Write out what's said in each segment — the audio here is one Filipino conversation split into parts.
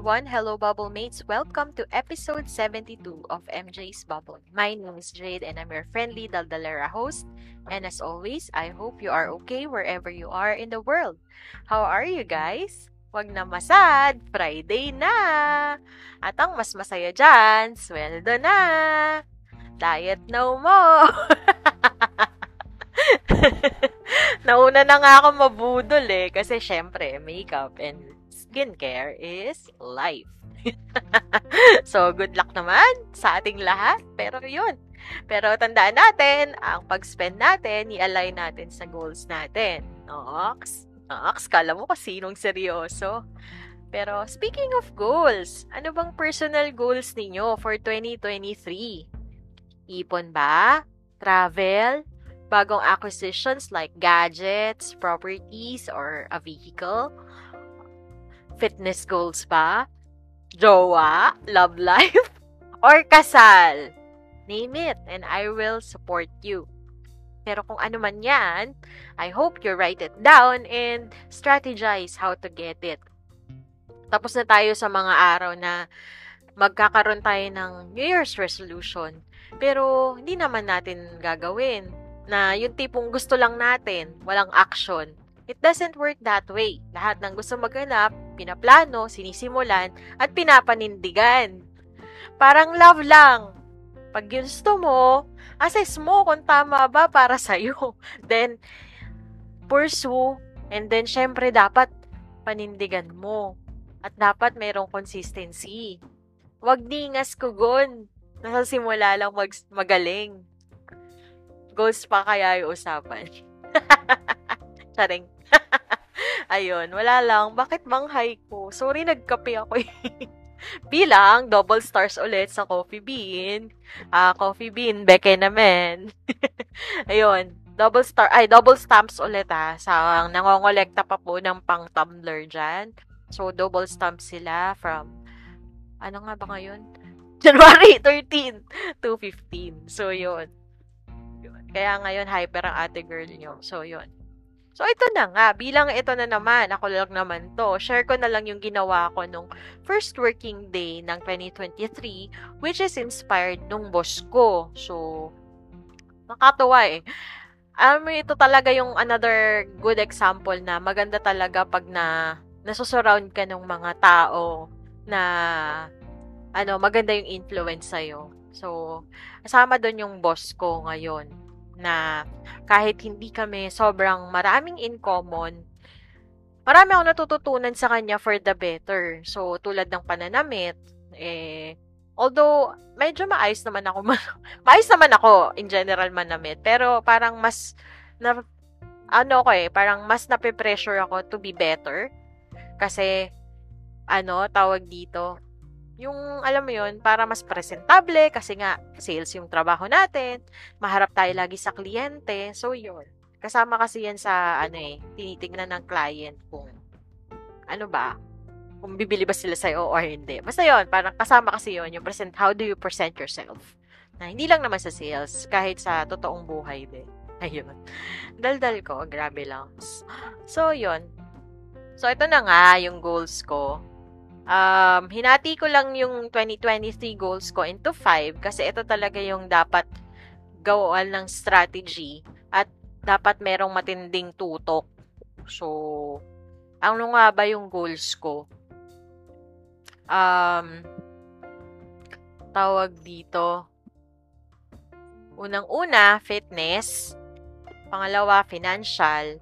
Everyone, hello bubble mates. Welcome to episode 72 of MJ's Bubble. My name is Jade and I'm your friendly Daldalera host. And as always, I hope you are okay wherever you are in the world. How are you guys? Wag na masad, Friday na! At ang mas masaya dyan, sweldo na! Diet no more! Nauna na nga ako mabudol eh, kasi syempre, makeup and skincare is life. so, good luck naman sa ating lahat. Pero yun. Pero tandaan natin, ang pag-spend natin, i-align natin sa goals natin. Nox? Nox, kala mo kasinong seryoso. Pero speaking of goals, ano bang personal goals ninyo for 2023? Ipon ba? Travel? Bagong acquisitions like gadgets, properties, or a vehicle? Fitness goals ba? Jowa? Love life? Or kasal? Name it and I will support you. Pero kung ano man yan, I hope you write it down and strategize how to get it. Tapos na tayo sa mga araw na magkakaroon tayo ng New Year's resolution. Pero hindi naman natin gagawin na yung tipong gusto lang natin, walang action. It doesn't work that way. Lahat ng gusto maganap, pinaplano, sinisimulan, at pinapanindigan. Parang love lang. Pag gusto mo, assess mo kung tama ba para sa'yo. Then, pursue. And then, syempre, dapat panindigan mo. At dapat mayroong consistency. Huwag ningas kugon. Nasa simula lang mag- magaling. Goals pa kaya yung usapan. Charing. Ayun, wala lang. Bakit bang high ko? Sorry, nagkape ako eh. Bilang, double stars ulit sa Coffee Bean. Ah, uh, Coffee Bean, beke naman. Ayun, double star, ay, double stamps ulit ah. Sa nangongolekta pa po ng pang tumbler dyan. So, double stamps sila from, ano nga ba ngayon? January 13 to 15. So, yun. Kaya ngayon, hyper ang ate girl nyo. So, yun. So, ito na nga. Bilang ito na naman, ako lang naman to. Share ko na lang yung ginawa ko nung first working day ng 2023, which is inspired nung boss ko. So, nakatuwa eh. Alam mo, ito talaga yung another good example na maganda talaga pag na nasusurround ka ng mga tao na ano, maganda yung influence sa'yo. So, kasama doon yung boss ko ngayon na kahit hindi kami sobrang maraming in common, marami akong natututunan sa kanya for the better. So, tulad ng pananamit, eh, although, medyo maayos naman ako, maayos naman ako in general manamit, pero parang mas, na, ano ko eh, parang mas nape-pressure ako to be better. Kasi, ano, tawag dito, yung, alam mo yun, para mas presentable kasi nga, sales yung trabaho natin, maharap tayo lagi sa kliyente, so yun. Kasama kasi yan sa, ano eh, tinitignan ng client kung, ano ba, kung bibili ba sila sa'yo or hindi. Basta yun, parang kasama kasi yun, yung present, how do you present yourself? Na hindi lang naman sa sales, kahit sa totoong buhay din. Ayun. Daldal ko, grabe lang. So, yun. So, ito na nga yung goals ko um, hinati ko lang yung 2023 goals ko into 5 kasi ito talaga yung dapat gawaan ng strategy at dapat merong matinding tutok. So, ano nga ba yung goals ko? Um, tawag dito. Unang-una, fitness. Pangalawa, financial.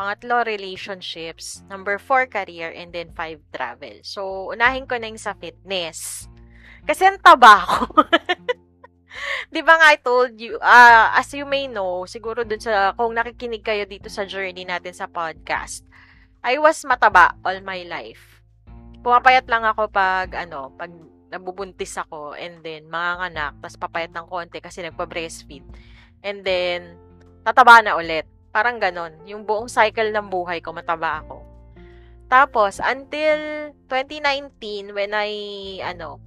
Pangatlo, relationships. Number four, career. And then five, travel. So, unahin ko na yung sa fitness. Kasi ang taba ko. Di ba nga I told you, uh, as you may know, siguro dun sa, kung nakikinig kayo dito sa journey natin sa podcast, I was mataba all my life. pumapayat lang ako pag, ano, pag nabubuntis ako and then mga anak, tapos papayat ng konti kasi nagpa-breastfeed. And then, tataba na ulit. Parang ganon. Yung buong cycle ng buhay ko, mataba ako. Tapos, until 2019, when I, ano,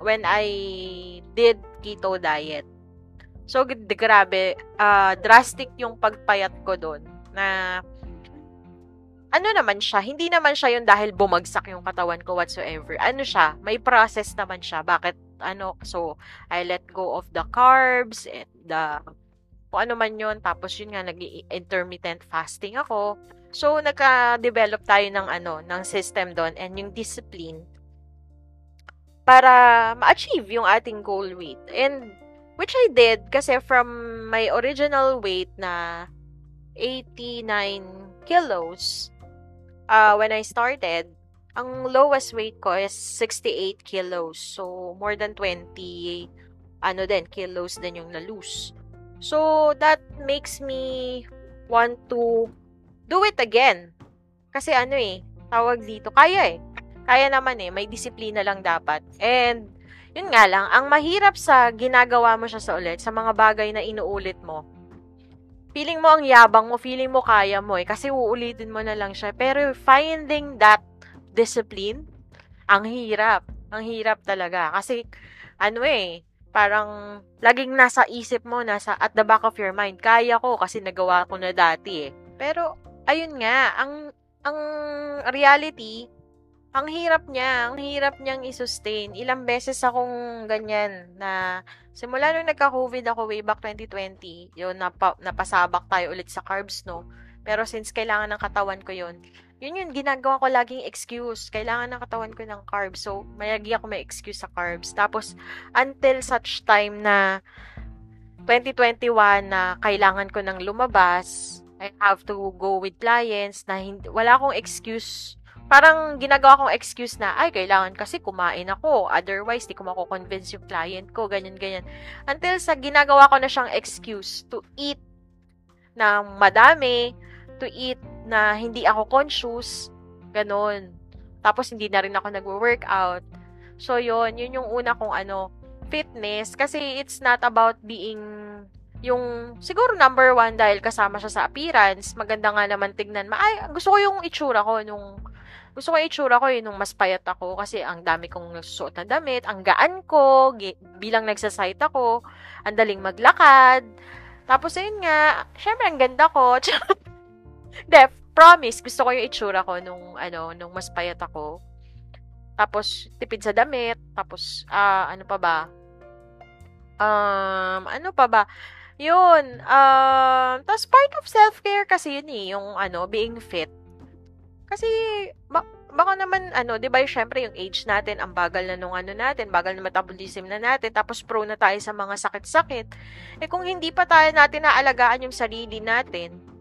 when I did keto diet. So, grabe, uh, drastic yung pagpayat ko doon na ano naman siya, hindi naman siya yung dahil bumagsak yung katawan ko whatsoever. Ano siya, may process naman siya. Bakit, ano, so, I let go of the carbs, and the, kung ano man yun. Tapos yun nga, nag-intermittent fasting ako. So, nagka-develop tayo ng, ano, ng system doon and yung discipline para ma-achieve yung ating goal weight. And, which I did kasi from my original weight na 89 kilos, uh, when I started, ang lowest weight ko is 68 kilos. So, more than 20, ano din, kilos din yung na-lose. So, that makes me want to do it again. Kasi ano eh, tawag dito, kaya eh. Kaya naman eh, may disiplina lang dapat. And, yun nga lang, ang mahirap sa ginagawa mo siya sa ulit, sa mga bagay na inuulit mo, feeling mo ang yabang mo, feeling mo kaya mo eh, kasi uulitin mo na lang siya. Pero finding that discipline, ang hirap. Ang hirap talaga. Kasi, ano eh, parang laging nasa isip mo, nasa at the back of your mind, kaya ko kasi nagawa ko na dati eh. Pero, ayun nga, ang, ang reality, ang hirap niya, ang hirap niyang i-sustain. Ilang beses akong ganyan na simula nung nagka-COVID ako way back 2020, yun, napa, napasabak tayo ulit sa carbs, no? Pero since kailangan ng katawan ko yun, yun yun, ginagawa ko laging excuse. Kailangan ng katawan ko ng carbs. So, mayagi ako may excuse sa carbs. Tapos, until such time na 2021 na kailangan ko ng lumabas, I have to go with clients na hindi, wala akong excuse parang ginagawa kong excuse na, ay, kailangan kasi kumain ako. Otherwise, di ko mako-convince yung client ko, ganyan, ganyan. Until sa ginagawa ko na siyang excuse to eat na madami, to eat na hindi ako conscious, ganun. Tapos, hindi na rin ako nagwo-workout. So, yon yun yung una kong ano, fitness. Kasi, it's not about being yung siguro number one dahil kasama siya sa appearance, maganda nga naman tignan. Ma ay, gusto ko yung itsura ko nung gusto ko itsura ko eh, nung mas payat ako kasi ang dami kong nasusuot na damit, ang gaan ko, bilang nagsasite ako, ang daling maglakad. Tapos, ayun nga, syempre, ang ganda ko. De, promise, gusto ko yung itsura ko nung, ano, nung mas payat ako. Tapos, tipid sa damit. Tapos, uh, ano pa ba? Um, ano pa ba? Yun. Um, tapos, part of self-care kasi yun eh, yung, ano, being fit. Kasi, ba- baka naman, ano, di ba, syempre, yung age natin, ang bagal na nung ano natin, bagal na metabolism na natin, tapos pro na tayo sa mga sakit-sakit. Eh, kung hindi pa tayo natin naalagaan yung sarili natin,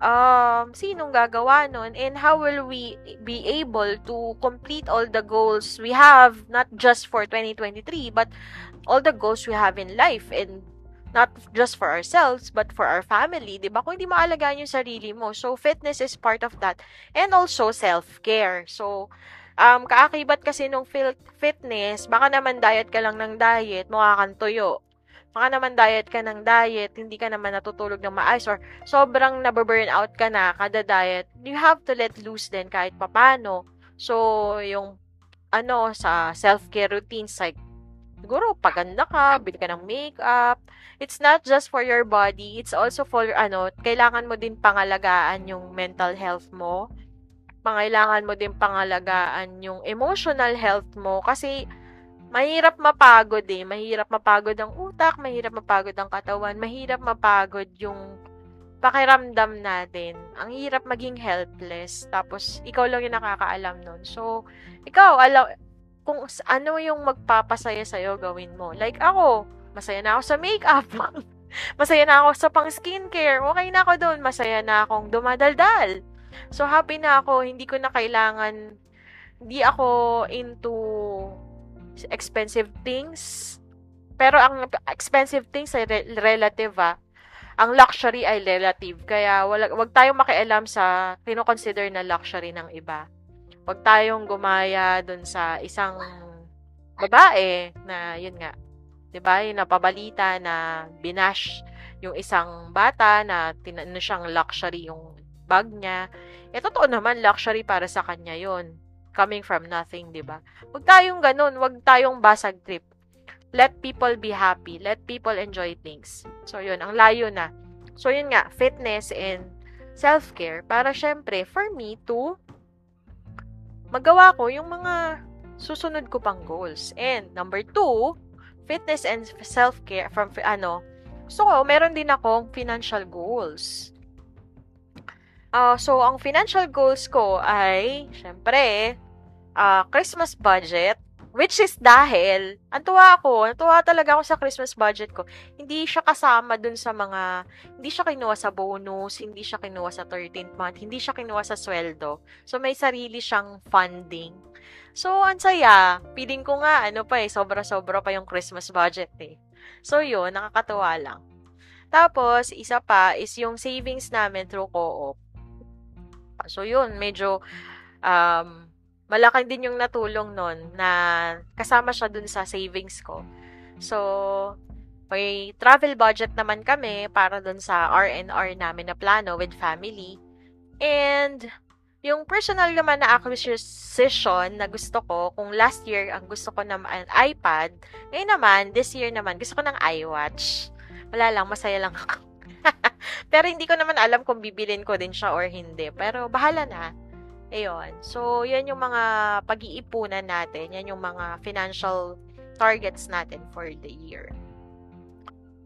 um, sinong gagawa nun? And how will we be able to complete all the goals we have, not just for 2023, but all the goals we have in life and not just for ourselves, but for our family, di ba? Kung hindi maalagaan yung sarili mo. So, fitness is part of that. And also, self-care. So, um, kaakibat kasi nung fitness, baka naman diet ka lang ng diet, mukha kang tuyo. Baka naman diet ka ng diet, hindi ka naman natutulog ng maayos or sobrang nababurn out ka na kada diet, you have to let loose din kahit papano. So, yung ano, sa self-care routines like siguro paganda ka, bili ka ng makeup. It's not just for your body, it's also for ano, kailangan mo din pangalagaan yung mental health mo. Pangailangan mo din pangalagaan yung emotional health mo kasi mahirap mapagod eh. Mahirap mapagod ang utak, mahirap mapagod ang katawan, mahirap mapagod yung pakiramdam natin. Ang hirap maging helpless. Tapos, ikaw lang yung nakakaalam nun. So, ikaw, alam, kung ano yung magpapasaya sa'yo, gawin mo. Like ako, masaya na ako sa makeup. masaya na ako sa pang skincare. Okay na ako doon. Masaya na akong dumadaldal. So, happy na ako. Hindi ko na kailangan, hindi ako into expensive things. Pero ang expensive things ay re- relative ah. Ang luxury ay relative. Kaya wala, wag tayong makialam sa kino-consider na luxury ng iba wag tayong gumaya dun sa isang babae na yun nga, 'di ba? Yung napabalita na binash yung isang bata na tinano siyang luxury yung bag niya. Eh totoo naman luxury para sa kanya 'yon. Coming from nothing, 'di ba? Wag tayong ganun, wag tayong basag trip. Let people be happy, let people enjoy things. So 'yun, ang layo na. So yun nga, fitness and self-care para syempre for me to magawa ko yung mga susunod ko pang goals. And number two, fitness and self-care from ano, ko, meron din akong financial goals. Uh, so, ang financial goals ko ay, syempre, uh, Christmas budget, which is dahil, antuwa ako, natuwa talaga ako sa Christmas budget ko. Hindi siya kasama dun sa mga, hindi siya kinuha sa bonus, hindi siya kinuha sa 13th month, hindi siya kinuha sa sweldo. So, may sarili siyang funding. So, ang saya. Piling ko nga, ano pa eh, sobra-sobra pa yung Christmas budget eh. So, yun, nakakatuwa lang. Tapos, isa pa is yung savings namin through co-op. So, yun, medyo, um, malaki din yung natulong nun na kasama siya dun sa savings ko. So, may travel budget naman kami para dun sa R&R namin na plano with family. And, yung personal naman na acquisition na gusto ko, kung last year ang gusto ko naman iPad, ngayon naman, this year naman, gusto ko ng iWatch. Wala lang, masaya lang ako. Pero hindi ko naman alam kung bibilin ko din siya or hindi. Pero bahala na. Ayun. So, yan yung mga pag-iipunan natin. Yan yung mga financial targets natin for the year.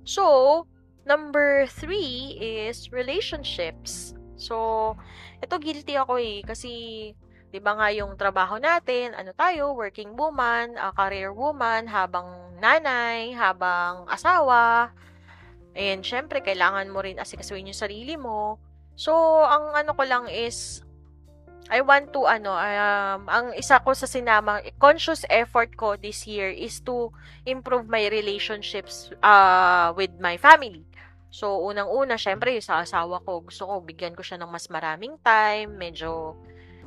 So, number three is relationships. So, ito guilty ako eh. Kasi, di ba nga yung trabaho natin, ano tayo, working woman, uh, career woman, habang nanay, habang asawa, And syempre, kailangan mo rin asikasuhin yung sarili mo. So, ang ano ko lang is, I want to, ano, um, ang isa ko sa sinama, conscious effort ko this year is to improve my relationships uh, with my family. So, unang-una, syempre, sa asawa ko, gusto ko, bigyan ko siya ng mas maraming time. Medyo,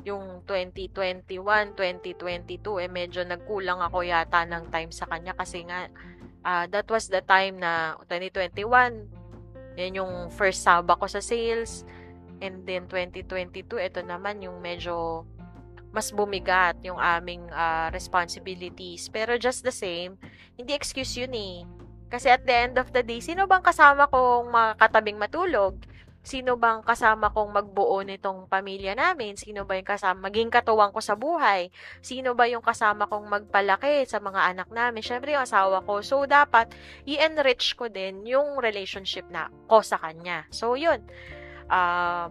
yung 2021, 2022, eh, medyo nagkulang ako yata ng time sa kanya kasi nga, uh, that was the time na 2021, yan yung first saba ko sa sales. And then 2022, ito naman yung medyo mas bumigat yung aming uh, responsibilities. Pero just the same, hindi excuse yun eh. Kasi at the end of the day, sino bang kasama kong makatabing matulog? Sino bang kasama kong magbuo nitong pamilya namin? Sino ba yung kasama, maging katuwang ko sa buhay? Sino ba yung kasama kong magpalaki sa mga anak namin? Siyempre yung asawa ko. So, dapat i-enrich ko din yung relationship na ko sa kanya. So, yun. Um,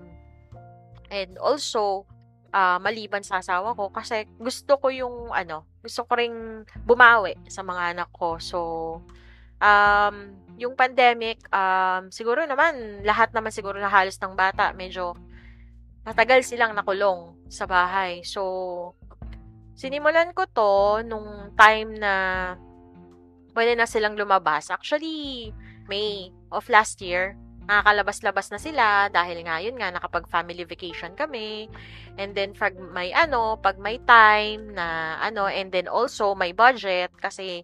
and also, uh, maliban sa asawa ko kasi gusto ko yung ano, gusto ko ring bumawi sa mga anak ko. So, um, yung pandemic, um, siguro naman, lahat naman siguro na halos ng bata, medyo matagal silang nakulong sa bahay. So, sinimulan ko to nung time na pwede na silang lumabas. Actually, May of last year, nakakalabas-labas na sila dahil nga yun nga nakapag family vacation kami and then pag may ano pag may time na ano and then also may budget kasi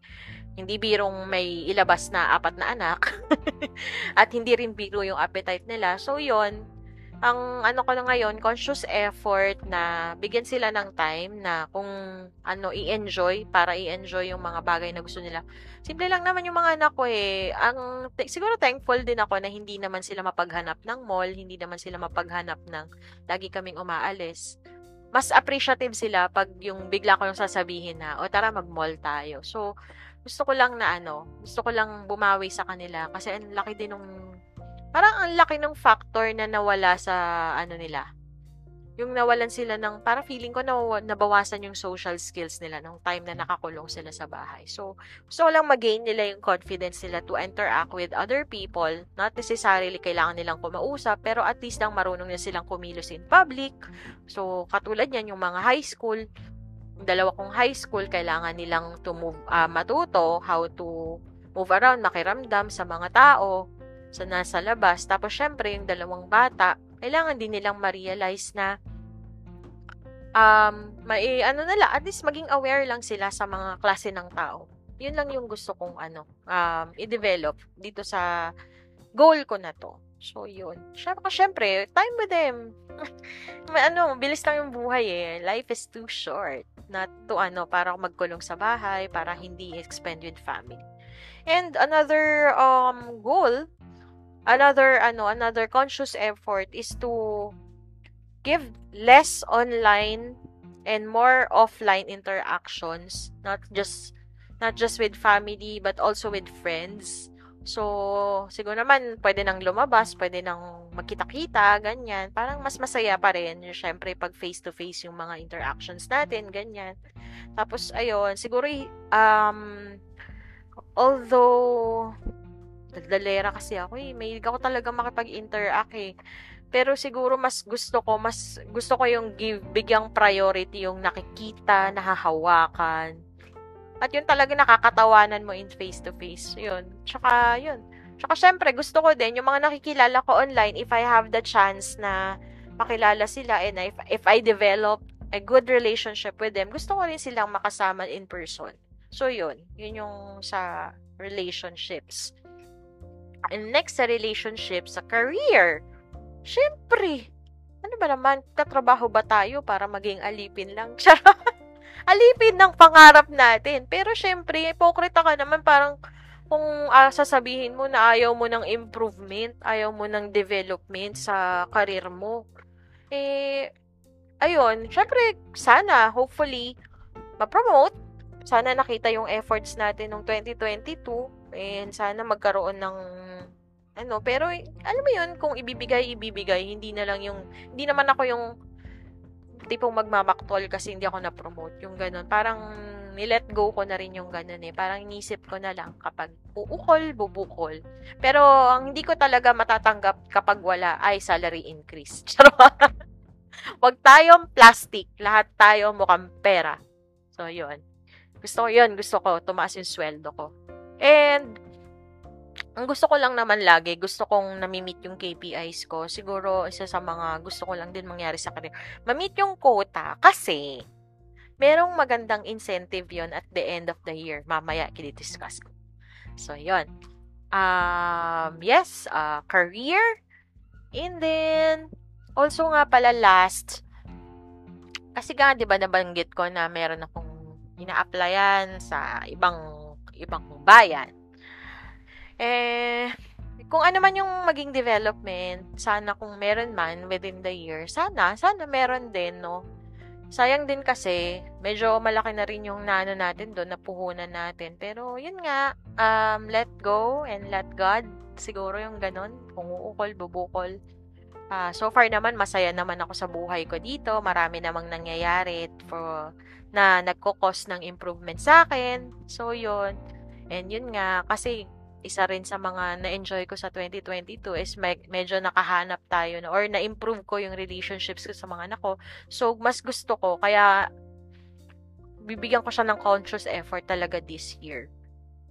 hindi birong may ilabas na apat na anak. At hindi rin biro yung appetite nila. So, yon ang ano ko na ngayon, conscious effort na bigyan sila ng time na kung ano, i-enjoy, para i-enjoy yung mga bagay na gusto nila. Simple lang naman yung mga anak ko eh. Ang, siguro thankful din ako na hindi naman sila mapaghanap ng mall, hindi naman sila mapaghanap ng lagi kaming umaalis. Mas appreciative sila pag yung bigla ko yung sasabihin na, o tara mag-mall tayo. So, gusto ko lang na ano, gusto ko lang bumawi sa kanila kasi ang laki din nung parang ang laki ng factor na nawala sa ano nila. Yung nawalan sila ng, para feeling ko na nabawasan yung social skills nila nung time na nakakulong sila sa bahay. So, gusto ko lang mag-gain nila yung confidence nila to interact with other people. Not necessarily kailangan nilang kumausap, pero at least lang marunong na silang kumilos in public. So, katulad yan, yung mga high school, dalawa kong high school, kailangan nilang to move, uh, matuto how to move around, makiramdam sa mga tao, sa nasa labas. Tapos, syempre, yung dalawang bata, kailangan din nilang ma-realize na um, may, ano nila, at least maging aware lang sila sa mga klase ng tao. Yun lang yung gusto kong, ano, um, i-develop dito sa goal ko na to. So, yun. Siyempre, syempre, time with them. ano, bilis lang yung buhay eh. Life is too short. Not to, ano, para magkulong sa bahay, para hindi expend with family. And another um goal, another ano, another conscious effort is to give less online and more offline interactions, not just not just with family but also with friends. So, siguro naman pwede nang lumabas, pwede nang magkita-kita, ganyan. Parang mas masaya pa rin, syempre pag face to face yung mga interactions natin, ganyan. Tapos ayun, siguro um Although, daldalera kasi ako eh. May ako talaga makipag-interact eh. Pero siguro mas gusto ko, mas gusto ko yung give, bigyang priority yung nakikita, nahahawakan. At yun talaga nakakatawanan mo in face-to-face. Yun. Tsaka, yun. Tsaka syempre, gusto ko din, yung mga nakikilala ko online, if I have the chance na makilala sila and if, if I develop a good relationship with them, gusto ko rin silang makasama in person. So, yun. Yun yung sa relationships. And next sa relationship, sa career. Siyempre, ano ba naman, tatrabaho ba tayo para maging alipin lang? Alipin ng pangarap natin. Pero syempre, hipokrita ka naman parang kung uh, sasabihin mo na ayaw mo ng improvement, ayaw mo ng development sa career mo, eh, ayun, syempre, sana, hopefully, ma-promote, sana nakita yung efforts natin nung 2022 and sana magkaroon ng ano, pero alam mo yun, kung ibibigay, ibibigay, hindi na lang yung, hindi naman ako yung tipong magmamaktol kasi hindi ako na-promote, yung ganun. Parang nilet go ko na rin yung ganun eh. Parang inisip ko na lang kapag uukol, bubukol. Pero ang hindi ko talaga matatanggap kapag wala ay salary increase. Charot. Huwag tayong plastic. Lahat tayo mukhang pera. So, yun. Gusto ko yun. Gusto ko tumaas yung sweldo ko. And, ang gusto ko lang naman lagi, gusto kong nami-meet yung KPIs ko. Siguro, isa sa mga gusto ko lang din mangyari sa career. Ma-meet yung quota kasi merong magandang incentive yon at the end of the year. Mamaya, kini-discuss ko. So, yon Um, yes, uh, career. And then, also nga pala last, kasi nga, di ba, nabanggit ko na meron akong ina-applyan sa ibang ibang bayan. Eh, kung ano man yung maging development, sana kung meron man within the year, sana, sana meron din, no? Sayang din kasi, medyo malaki na rin yung nano natin doon, napuhunan natin. Pero, yun nga, um, let go and let God. Siguro yung ganun, kung uukol, bubukol. Uh, so far naman, masaya naman ako sa buhay ko dito. Marami namang nangyayari for na nagko-cause ng improvement sa akin. So, yun. And yun nga, kasi isa rin sa mga na-enjoy ko sa 2022 is me- medyo nakahanap tayo na, or na-improve ko yung relationships ko sa mga anak ko. So, mas gusto ko, kaya bibigyan ko siya ng conscious effort talaga this year.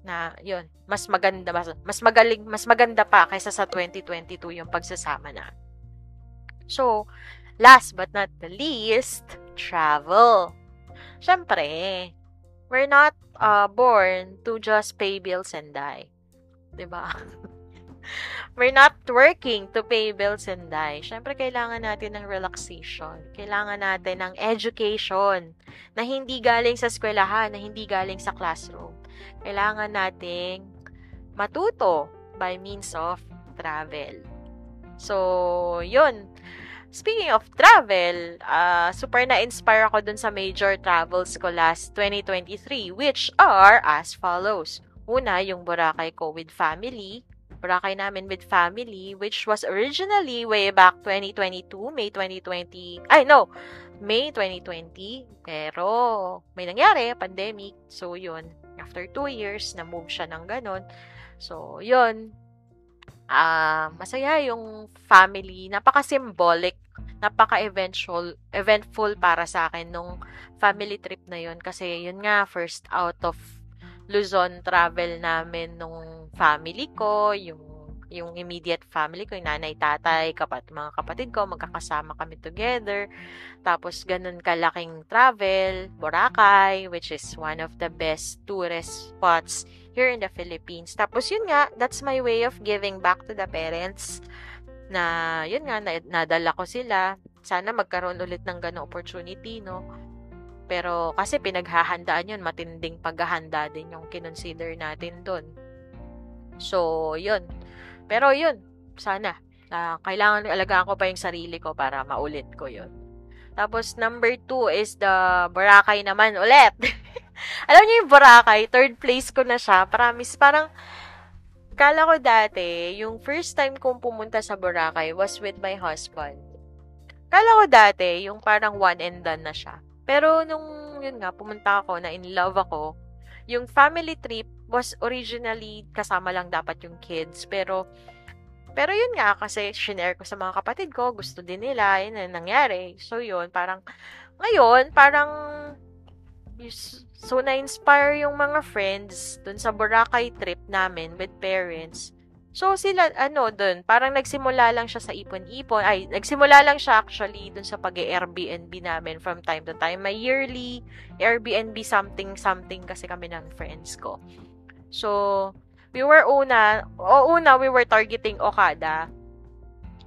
Na, yun, mas maganda, mas, mas magaling, mas maganda pa kaysa sa 2022 yung pagsasama na. So, last but not the least, travel. Siyempre, we're not uh, born to just pay bills and die. ba? Diba? we're not working to pay bills and die. Siyempre, kailangan natin ng relaxation. Kailangan natin ng education na hindi galing sa eskwelahan, na hindi galing sa classroom. Kailangan nating matuto by means of travel. So, yun. Speaking of travel, uh, super na-inspire ako dun sa major travels ko last 2023, which are as follows. Una, yung Boracay ko with family. Boracay namin with family, which was originally way back 2022, May 2020. Ay, no! May 2020. Pero, may nangyari, pandemic. So, yun. After two years, na-move siya ng ganon. So, yun uh, masaya yung family. Napaka-symbolic, napaka-eventful eventful para sa akin nung family trip na yun. Kasi yun nga, first out of Luzon travel namin nung family ko, yung yung immediate family ko, yung nanay, tatay, kapat, mga kapatid ko, magkakasama kami together. Tapos, ganun kalaking travel, Boracay, which is one of the best tourist spots here in the Philippines. Tapos, yun nga, that's my way of giving back to the parents na, yun nga, nadala ko sila. Sana magkaroon ulit ng ganong opportunity, no? Pero kasi pinaghahandaan yun, matinding paghahanda din yung kinonsider natin doon. So, yun. Pero yun, sana. Uh, kailangan alagaan ko pa yung sarili ko para maulit ko yun. Tapos, number two is the Boracay naman ulit. Alam niyo yung Boracay, third place ko na siya. Promise, parang, kala ko dati, yung first time kong pumunta sa Boracay was with my husband. Kala ko dati, yung parang one and done na siya. Pero nung, yun nga, pumunta ako na in love ako, yung family trip was originally kasama lang dapat yung kids. Pero, pero yun nga, kasi shinare ko sa mga kapatid ko, gusto din nila, yun ang nangyari. So yun, parang, ngayon, parang, so na-inspire yung mga friends dun sa Boracay trip namin with parents So, sila, ano, dun, parang nagsimula lang siya sa ipon-ipon. Ay, nagsimula lang siya actually dun sa pag-Airbnb namin from time to time. May yearly Airbnb something-something kasi kami ng friends ko. So, we were una, o una, we were targeting Okada.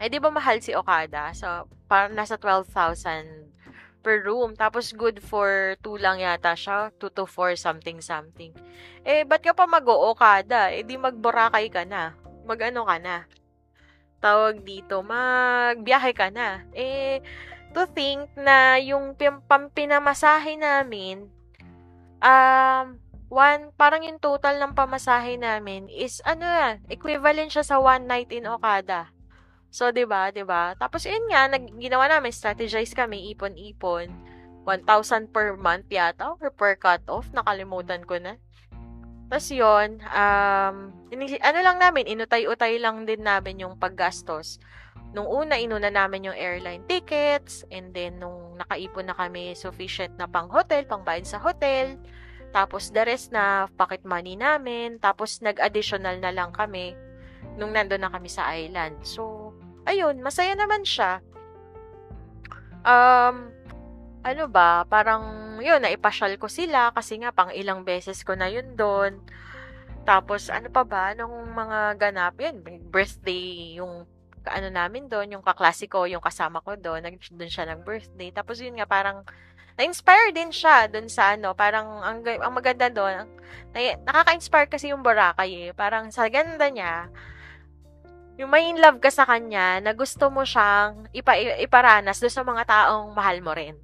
Eh, di ba mahal si Okada? So, parang nasa 12,000 per room. Tapos, good for 2 lang yata siya. 2 to 4, something-something. Eh, ba't ka pa mag-o-Okada? Eh, di mag-Boracay ka na mag-ano ka na. Tawag dito, magbiyahe ka na. Eh, to think na yung pampinamasahe namin, um, one, parang yung total ng pamasahe namin is, ano yan, equivalent siya sa one night in Okada. So, 'di ba, 'di ba? Tapos yun nga, nag ginawa namin, strategize kami, ipon-ipon. 1,000 per month yata or per cut-off, nakalimutan ko na. Tapos yun, um, ano lang namin, inutay-utay lang din namin yung paggastos. Nung una, inuna namin yung airline tickets, and then nung nakaipon na kami sufficient na pang hotel, pang bayad sa hotel, tapos the rest na pocket money namin, tapos nag-additional na lang kami nung nandun na kami sa island. So, ayun, masaya naman siya. Um, ano ba, parang, yun, naipasyal ko sila kasi nga, pang ilang beses ko na yun doon. Tapos, ano pa ba, nung mga ganap, yun, birthday, yung, ano namin doon, yung kaklasiko, yung kasama ko doon, nag, doon siya nag-birthday. Tapos, yun nga, parang, na-inspire din siya doon sa ano, parang, ang, ang maganda doon, na, nakaka-inspire kasi yung Boracay eh. Parang, sa ganda niya, yung may in love ka sa kanya, na gusto mo siyang ipa, iparanas doon sa mga taong mahal mo rin.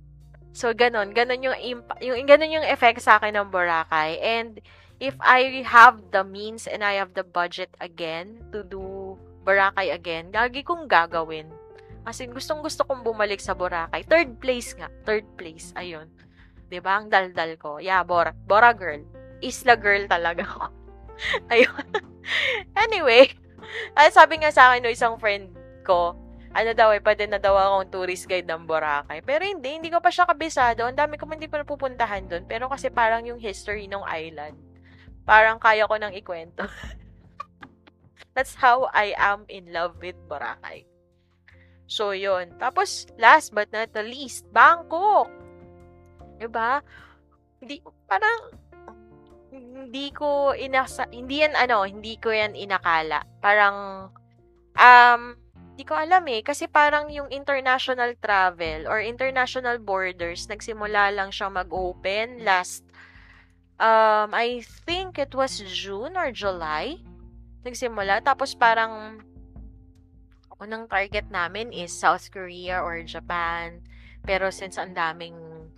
So, ganun. Ganun yung, imp- yung, ganun yung effect sa akin ng Boracay. And, if I have the means and I have the budget again to do Boracay again, gagi kong gagawin. Kasi gustong gusto kong bumalik sa Boracay. Third place nga. Third place. Ayun. ba diba? Ang daldal ko. Yeah, Bora. Bora girl. Isla girl talaga ako. Ayun. anyway. Ay, sabi nga sa akin no isang friend ko, ano daw eh, pwede na daw akong tourist guide ng Boracay. Pero hindi, hindi ko pa siya kabisado. Ang dami ko hindi pa napupuntahan doon. Pero kasi parang yung history ng island, parang kaya ko nang ikwento. That's how I am in love with Boracay. So, yun. Tapos, last but not the least, Bangkok. Diba? Hindi, parang, hindi ko inasa, hindi yan ano, hindi ko yan inakala. Parang, um, Di ko alam eh. Kasi parang yung international travel or international borders, nagsimula lang siyang mag-open last, um, I think it was June or July. Nagsimula. Tapos parang, unang target namin is South Korea or Japan. Pero since ang daming,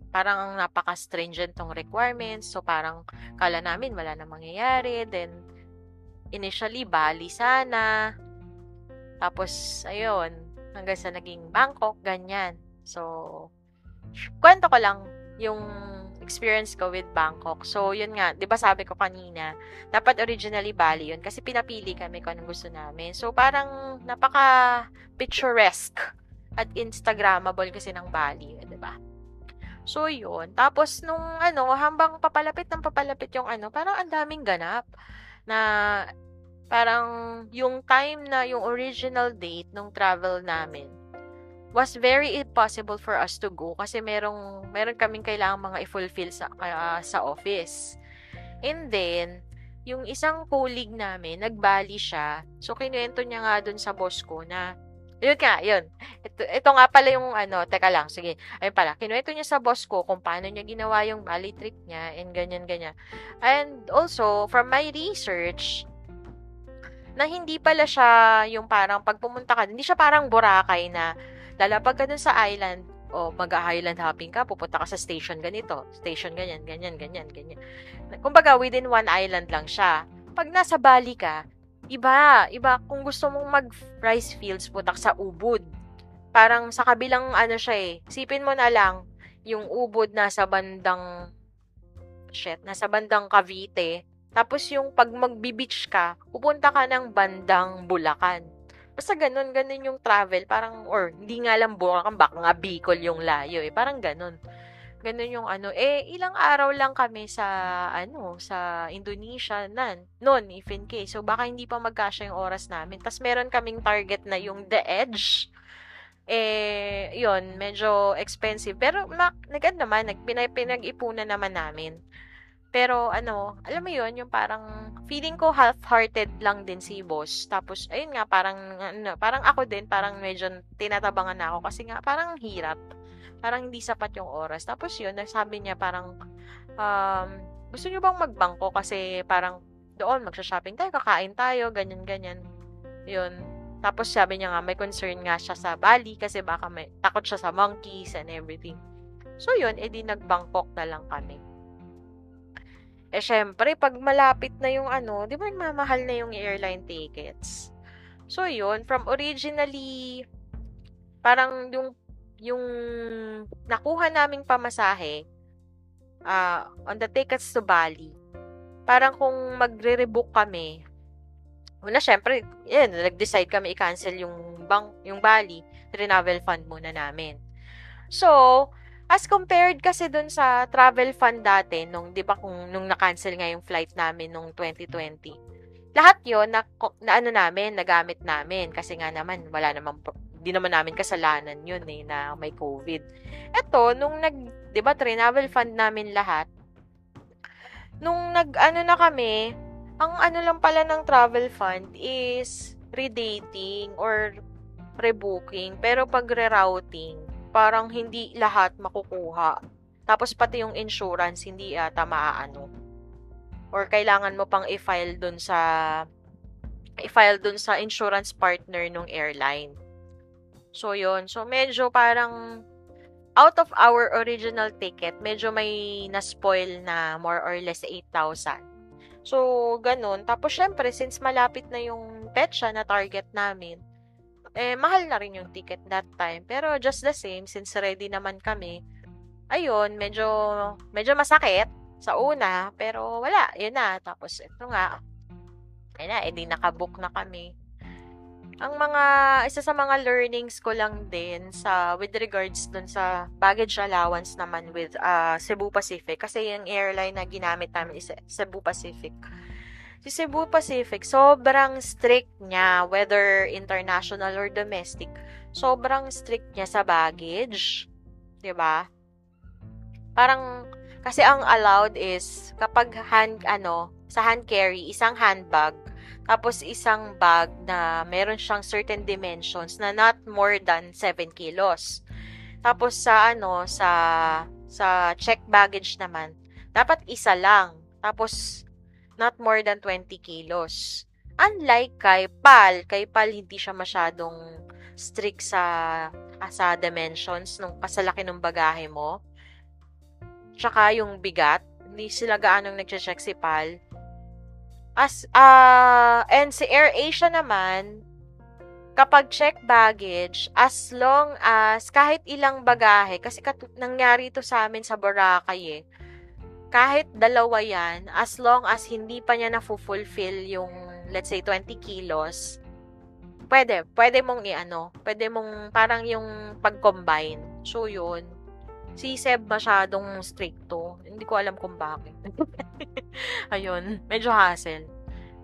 parang napaka-stringent tong requirements, so parang kala namin wala na mangyayari. Then, initially, Bali sana. Tapos, ayun, hanggang sa naging Bangkok, ganyan. So, kwento ko lang yung experience ko with Bangkok. So, yun nga, di ba sabi ko kanina, dapat originally Bali yun kasi pinapili kami kung anong gusto namin. So, parang napaka-picturesque at Instagrammable kasi ng Bali, di ba? So, yun. Tapos, nung ano, hambang papalapit ng papalapit yung ano, parang ang daming ganap na parang yung time na yung original date nung travel namin was very impossible for us to go kasi merong meron kaming kailangan mga i-fulfill sa uh, sa office. And then yung isang colleague namin, nagbali siya. So, kinuwento niya nga dun sa boss ko na, yun nga, yun. Ito, ito nga pala yung ano, teka lang, sige. Ayun pala, kinuwento niya sa boss ko kung paano niya ginawa yung Bali trip niya and ganyan-ganyan. And also, from my research, na hindi pala siya yung parang pag pumunta ka, hindi siya parang Boracay na lalapag ka dun sa island, o mag-island hopping ka, pupunta ka sa station ganito, station ganyan, ganyan, ganyan, ganyan. Kumbaga, within one island lang siya. Pag nasa Bali ka, iba, iba, kung gusto mong mag-rice fields, putak sa Ubud. Parang sa kabilang ano siya eh, sipin mo na lang, yung Ubud nasa bandang, shit, nasa bandang Cavite, tapos yung pag magbi-beach ka, pupunta ka ng bandang Bulacan Basta ganun, ganun yung travel. Parang, or hindi nga lang Bulacan, baka nga Bicol yung layo eh. Parang ganun. Ganun yung ano. Eh, ilang araw lang kami sa, ano, sa Indonesia nan. Noon, if in case. So, baka hindi pa magkasya yung oras namin. Tapos, meron kaming target na yung The Edge. Eh, yon medyo expensive. Pero, ma- nag naman, nag, pinag-ipunan naman namin. Pero ano, alam mo 'yon, yung parang feeling ko half-hearted lang din si boss. Tapos ayun nga parang ano, parang ako din parang medyo tinatabangan na ako kasi nga parang hirap. Parang hindi sapat yung oras. Tapos 'yun, nasabi niya parang um, gusto niyo bang magbangko kasi parang doon magsha-shopping tayo, kakain tayo, ganyan ganyan. 'Yun. Tapos sabi niya nga may concern nga siya sa Bali kasi baka may takot siya sa monkeys and everything. So 'yun, edi nagbangkok na lang kami. Eh, syempre, pag malapit na yung ano, di ba nagmamahal na yung airline tickets? So, yun, from originally, parang yung, yung nakuha naming pamasahe, uh, on the tickets to Bali, parang kung magre-rebook kami, una, syempre, yan, nag-decide kami i-cancel yung, bang, yung Bali, travel fund muna namin. So, As compared kasi dun sa travel fund dati, nung, di ba, kung, nung na-cancel nga yung flight namin nung 2020, lahat yon na, na ano namin, nagamit namin. Kasi nga naman, wala naman, di naman namin kasalanan yun eh, na may COVID. Eto, nung nag, di ba, travel fund namin lahat, nung nag, ano na kami, ang ano lang pala ng travel fund is redating or rebooking. Pero pag rerouting, parang hindi lahat makukuha. Tapos pati yung insurance, hindi ata maaano. Or kailangan mo pang i-file dun sa i-file dun sa insurance partner ng airline. So, yon So, medyo parang out of our original ticket, medyo may na-spoil na more or less 8,000. So, ganun. Tapos, syempre, since malapit na yung petsa na target namin, eh, mahal na rin yung ticket that time. Pero just the same, since ready naman kami, ayun, medyo, medyo masakit sa una, pero wala, yun na. Tapos, ito nga, ayun na, edi nakabook na kami. Ang mga, isa sa mga learnings ko lang din sa, with regards dun sa baggage allowance naman with uh, Cebu Pacific, kasi yung airline na ginamit namin is Cebu Pacific Si Cebu Pacific, sobrang strict niya, whether international or domestic. Sobrang strict niya sa baggage. 'Di ba? Parang, kasi ang allowed is, kapag hand, ano, sa hand carry, isang handbag, tapos isang bag na meron siyang certain dimensions na not more than 7 kilos. Tapos sa ano, sa sa check baggage naman, dapat isa lang. Tapos not more than 20 kilos. Unlike kay Pal, kay Pal hindi siya masyadong strict sa sa dimensions nung kasalaki ng bagahe mo. Tsaka yung bigat, hindi sila gaanong nagche-check si Pal. As, uh, and si AirAsia naman, kapag check baggage, as long as kahit ilang bagahe, kasi kat- nangyari ito sa amin sa Boracay eh, kahit dalawa yan, as long as hindi pa niya na-fulfill yung, let's say, 20 kilos, pwede, pwede mong i-ano, pwede mong, parang yung pag-combine. So, yun. Si Seb masyadong stricto. Hindi ko alam kung bakit. Ayun, medyo hassle.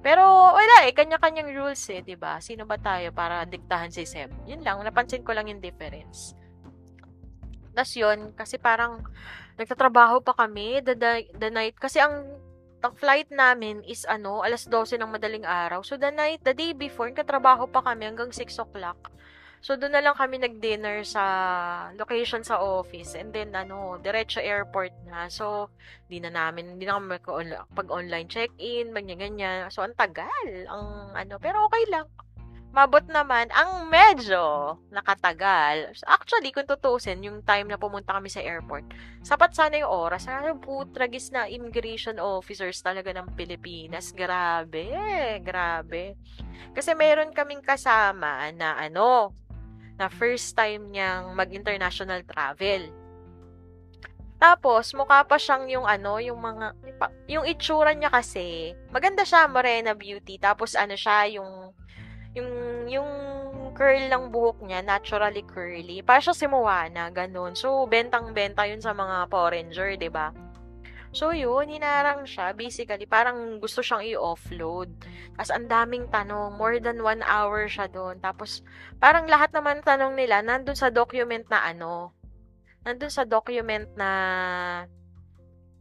Pero wala eh, kanya-kanyang rules eh, 'di ba? Sino ba tayo para diktahan si Seb? Yun lang, napansin ko lang yung difference. Tapos yun, kasi parang nagtatrabaho pa kami the, the, the night. Kasi ang, ang flight namin is ano, alas 12 ng madaling araw. So the night, the day before, nagtatrabaho pa kami hanggang 6 o'clock. So, doon na lang kami nag-dinner sa location sa office. And then, ano, diretso airport na. So, di na namin, di na kami pag-online check-in, ganyan-ganyan. So, ang tagal. Ang, ano, pero okay lang. Mabot naman, ang medyo nakatagal. Actually, kung tutusin, yung time na pumunta kami sa airport, sapat sana yung oras. Ano, putragis na immigration officers talaga ng Pilipinas. Grabe, grabe. Kasi meron kaming kasama na ano, na first time niyang mag-international travel. Tapos, mukha pa siyang yung ano, yung mga, yung itsura niya kasi, maganda siya, morena beauty. Tapos, ano siya, yung yung, yung curl ng buhok niya, naturally curly. Para siya si Moana, ganun. So, bentang-benta yun sa mga foreigner, ba diba? So, yun, hinarang siya. Basically, parang gusto siyang i-offload. Tapos, ang daming tanong. More than one hour siya doon. Tapos, parang lahat naman tanong nila, nandun sa document na ano. Nandun sa document na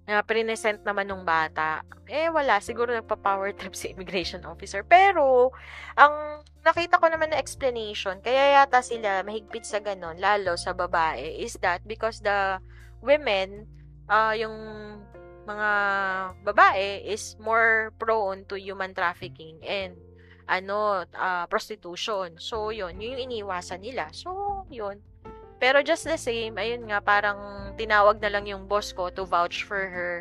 na present naman nung bata. Eh, wala. Siguro nagpa-power trip si immigration officer. Pero, ang nakita ko naman na explanation, kaya yata sila mahigpit sa ganon, lalo sa babae, is that because the women, uh, yung mga babae is more prone to human trafficking and ano, uh, prostitution. So, yun, yun yung iniwasan nila. So, yun. Pero just the same, ayun nga, parang tinawag na lang yung boss ko to vouch for her.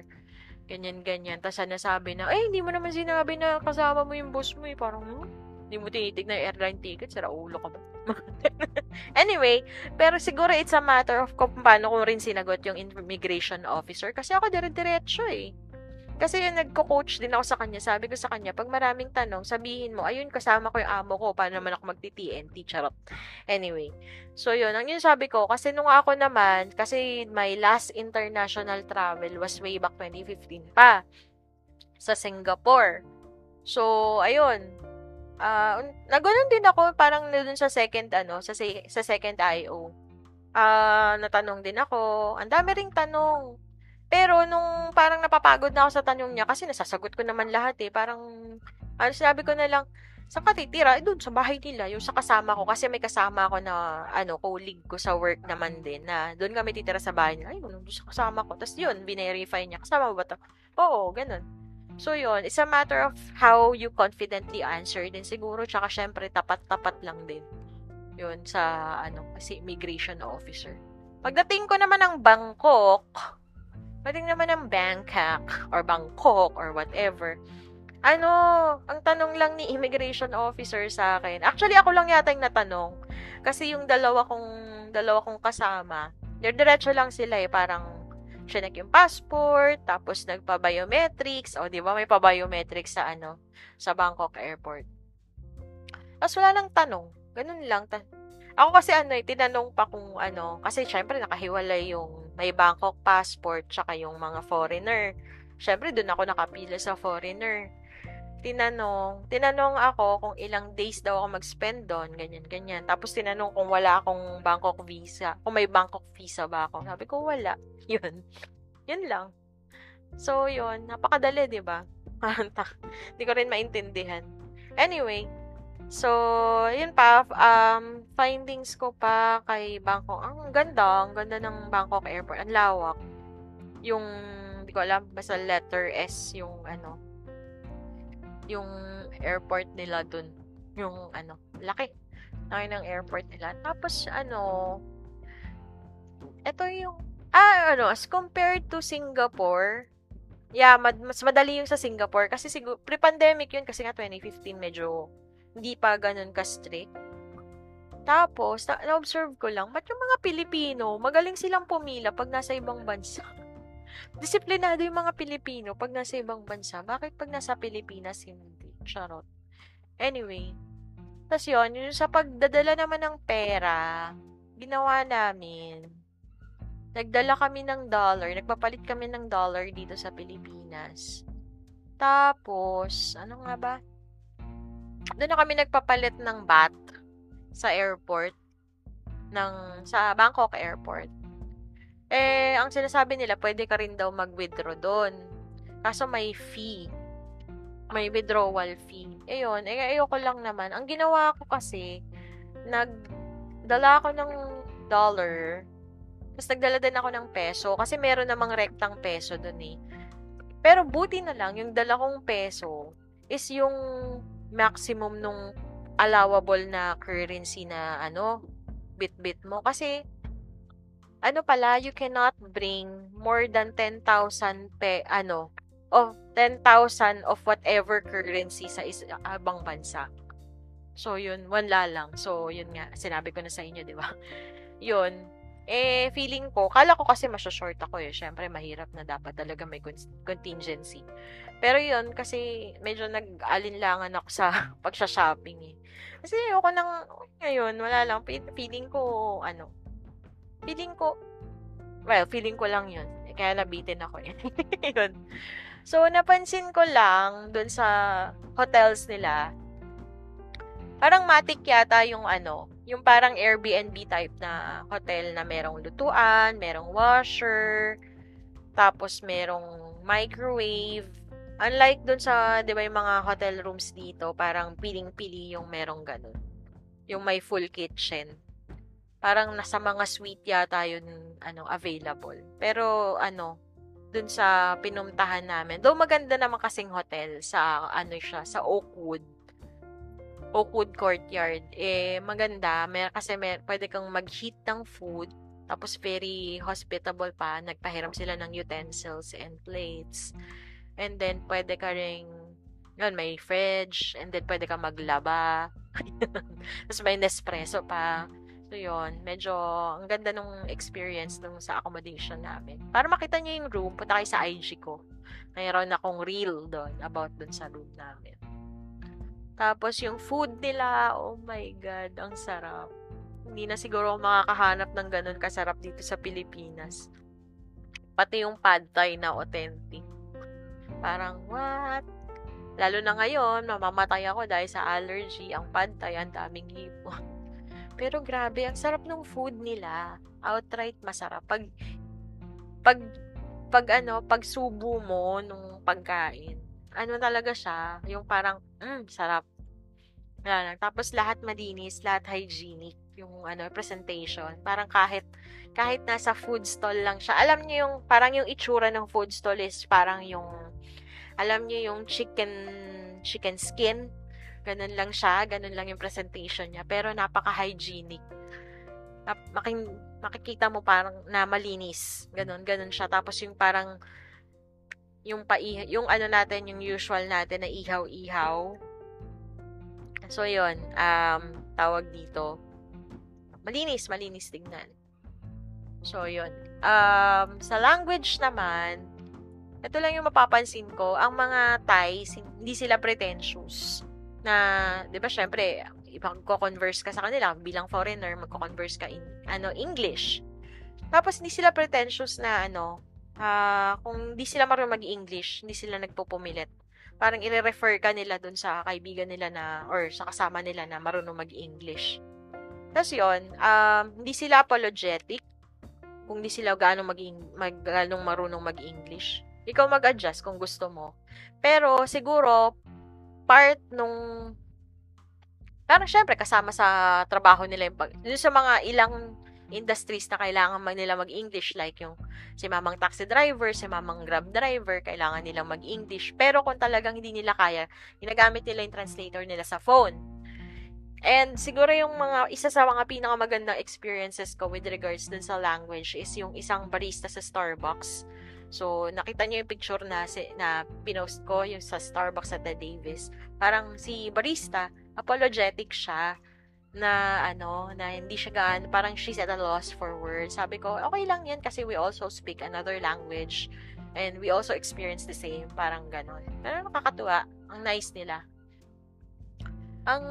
Ganyan, ganyan. Tapos ano sabi na, eh, hindi mo naman sinabi na kasama mo yung boss mo eh. Parang, hmm, hindi mo tinitignan yung airline ticket. Sira ulo ka ba? anyway, pero siguro it's a matter of kung paano ko rin sinagot yung immigration officer. Kasi ako dire-diretso eh. Kasi yung nagko-coach din ako sa kanya, sabi ko sa kanya, pag maraming tanong, sabihin mo, ayun, kasama ko yung amo ko, paano naman ako magti-TNT, charot. Anyway, so yun, ang yun sabi ko, kasi nung ako naman, kasi my last international travel was way back 2015 pa, sa Singapore. So, ayun, uh, naganoon din ako, parang dun sa second, ano, sa, sa second IO. Uh, ah, natanong din ako, ang dami ring tanong, pero nung parang napapagod na ako sa tanong niya, kasi nasasagot ko naman lahat eh, parang, ano, sinabi ko na lang, saan ka titira? Eh, doon, sa bahay nila, yung sa kasama ko. Kasi may kasama ako na, ano, colleague ko sa work naman din, na doon kami titira sa bahay nila. Ay, doon sa kasama ko. Tapos yun, binerify niya, kasama ba to? Oo, ganun. So, yun, it's a matter of how you confidently answer din siguro, tsaka syempre, tapat-tapat lang din. Yun, sa, ano, kasi immigration officer. Pagdating ko naman ng Bangkok, Pwedeng naman ng Bangkok or Bangkok or whatever. Ano, ang tanong lang ni immigration officer sa akin. Actually, ako lang yata yung natanong. Kasi yung dalawa kong, dalawa kong kasama, diretso lang sila eh. Parang, siya nag yung passport, tapos nagpa-biometrics, o di ba may pa-biometrics sa ano, sa Bangkok Airport. Tapos wala nang tanong. Ganun lang. Ako kasi ano eh, tinanong pa kung ano, kasi syempre nakahiwalay yung may Bangkok passport, tsaka yung mga foreigner. Siyempre, doon ako nakapila sa foreigner. Tinanong, tinanong ako kung ilang days daw ako mag-spend doon, ganyan, ganyan. Tapos tinanong kung wala akong Bangkok visa, kung may Bangkok visa ba ako. Sabi ko, wala. Yun. Yun lang. So, yun. Napakadali, di ba? Hindi ko rin maintindihan. Anyway, So, yun pa, um, findings ko pa kay Bangkok. Ang ganda, ang ganda ng Bangkok Airport. Ang lawak. Yung, hindi ko alam, basta letter S yung, ano, yung airport nila dun. Yung, ano, laki. Laki ng airport nila. Tapos, ano, ito yung, ah, ano, as compared to Singapore, yeah, mad, mas madali yung sa Singapore. Kasi siguro, pre-pandemic yun, kasi nga 2015 medyo hindi pa ganun ka-strict. Tapos, na- na-observe ko lang, ba't yung mga Pilipino, magaling silang pumila pag nasa ibang bansa? Disiplinado yung mga Pilipino pag nasa ibang bansa. Bakit pag nasa Pilipinas, hindi? Charot. Anyway, tapos yun, yung sa pagdadala naman ng pera, ginawa namin, nagdala kami ng dollar, nagpapalit kami ng dollar dito sa Pilipinas. Tapos, ano nga ba? doon na kami nagpapalit ng bath sa airport ng sa Bangkok Airport. Eh, ang sinasabi nila, pwede ka rin daw mag-withdraw doon. Kaso may fee. May withdrawal fee. Ayun, eh, ayoko lang naman. Ang ginawa ko kasi, nagdala ako ng dollar, tapos nagdala din ako ng peso, kasi meron namang rektang peso doon eh. Pero buti na lang, yung dala kong peso is yung maximum nung allowable na currency na ano, bit-bit mo. Kasi, ano pala, you cannot bring more than 10,000 pe, ano, of 10,000 of whatever currency sa ibang bansa. So, yun, wala lang. So, yun nga, sinabi ko na sa inyo, di ba? yun. Eh, feeling ko, kala ko kasi masya-short ako eh. Siyempre, mahirap na dapat talaga may contingency. Pero yun, kasi medyo nag-alinlangan ako sa pagsha-shopping eh. Kasi ako nang, ngayon, wala lang. Feeling ko, ano, feeling ko, well, feeling ko lang yun. Kaya nabitin ako eh. yun. So, napansin ko lang dun sa hotels nila, parang matik yata yung ano, yung parang Airbnb type na hotel na merong lutuan, merong washer, tapos merong microwave. Unlike dun sa, di ba yung mga hotel rooms dito, parang piling-pili yung merong ganun. Yung may full kitchen. Parang nasa mga suite yata yun ano, available. Pero ano, dun sa pinuntahan namin, though maganda naman kasing hotel sa ano siya, sa Oakwood Oakwood Courtyard, eh, maganda. Mer kasi mer pwede kang mag-heat ng food. Tapos, very hospitable pa. Nagpahiram sila ng utensils and plates. And then, pwede ka rin, yun, may fridge. And then, pwede ka maglaba. Tapos, may Nespresso pa. So, yun. Medyo, ang ganda nung experience nung sa accommodation namin. Para makita niyo yung room, punta kayo sa IG ko. Mayroon akong reel doon about doon sa room namin. Tapos yung food nila, oh my God, ang sarap. Hindi na siguro ako makakahanap ng ganun kasarap dito sa Pilipinas. Pati yung pad thai na authentic. Parang, what? Lalo na ngayon, mamamatay ako dahil sa allergy. Ang pad thai, ang daming hipon. Pero grabe, ang sarap ng food nila. Outright masarap. Pag, pag, pag ano, pag subo mo nung pagkain, ano talaga siya, yung parang, mm, sarap. Wala Tapos lahat malinis, lahat hygienic, yung ano, presentation. Parang kahit, kahit nasa food stall lang siya. Alam niyo yung, parang yung itsura ng food stall is parang yung, alam niyo yung chicken, chicken skin. Ganun lang siya, ganun lang yung presentation niya. Pero napaka-hygienic. Making, makikita mo parang na malinis. Ganun, ganun siya. Tapos yung parang, yung pa yung ano natin, yung usual natin na ihaw-ihaw. So, yon um, tawag dito. Malinis, malinis tingnan. So, yon Um, sa language naman, ito lang yung mapapansin ko, ang mga Thais, hindi sila pretentious. Na, di ba, syempre, magko-converse ka sa kanila, bilang foreigner, magko-converse ka in, ano, English. Tapos, hindi sila pretentious na, ano, uh, kung di sila marunong mag-English, hindi sila nagpupumilit. Parang i-refer ka nila dun sa kaibigan nila na, or sa kasama nila na marunong mag-English. Tapos yun, um, hindi sila apologetic kung di sila gaano mag, mag marunong mag-English. Ikaw mag-adjust kung gusto mo. Pero siguro part nung parang syempre kasama sa trabaho nila yung pag, sa mga ilang industries na kailangan man nila mag-English like yung si mamang taxi driver, si mamang grab driver, kailangan nilang mag-English. Pero kung talagang hindi nila kaya, ginagamit nila yung translator nila sa phone. And siguro yung mga, isa sa mga pinakamagandang experiences ko with regards dun sa language is yung isang barista sa Starbucks. So, nakita niyo yung picture na, si, na pinost ko, yung sa Starbucks at the Davis. Parang si barista, apologetic siya na ano, na hindi siya gaan, parang she's at a loss for words. Sabi ko, okay lang yan kasi we also speak another language and we also experience the same, parang ganon. Pero nakakatuwa, ang nice nila. Ang,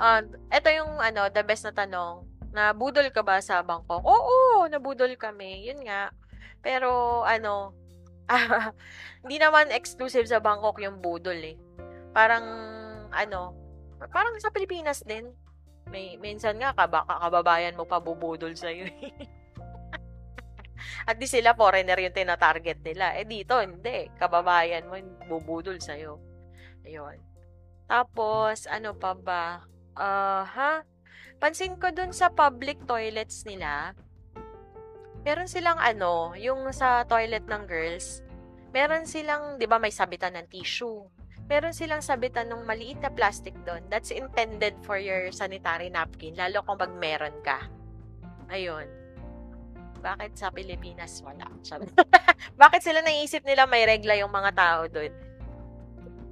uh, ito yung ano, the best na tanong, na budol ka ba sa Bangkok? Oo, nabudol kami, yun nga. Pero, ano, hindi naman exclusive sa Bangkok yung budol eh. Parang, ano, parang sa Pilipinas din, may minsan nga kabaka kababayan mo pa bubudol sa iyo. At di sila foreigner yung tina-target nila. Eh dito hindi, kababayan mo bubudol sa iyo. Ayun. Tapos ano pa ba? Uh, ha? Pansin ko dun sa public toilets nila, meron silang ano, yung sa toilet ng girls, meron silang, 'di ba, may sabitan ng tissue meron silang sabitan ng maliit na plastic doon. That's intended for your sanitary napkin, lalo kung pag meron ka. Ayun. Bakit sa Pilipinas wala? Bakit sila naisip nila may regla yung mga tao doon?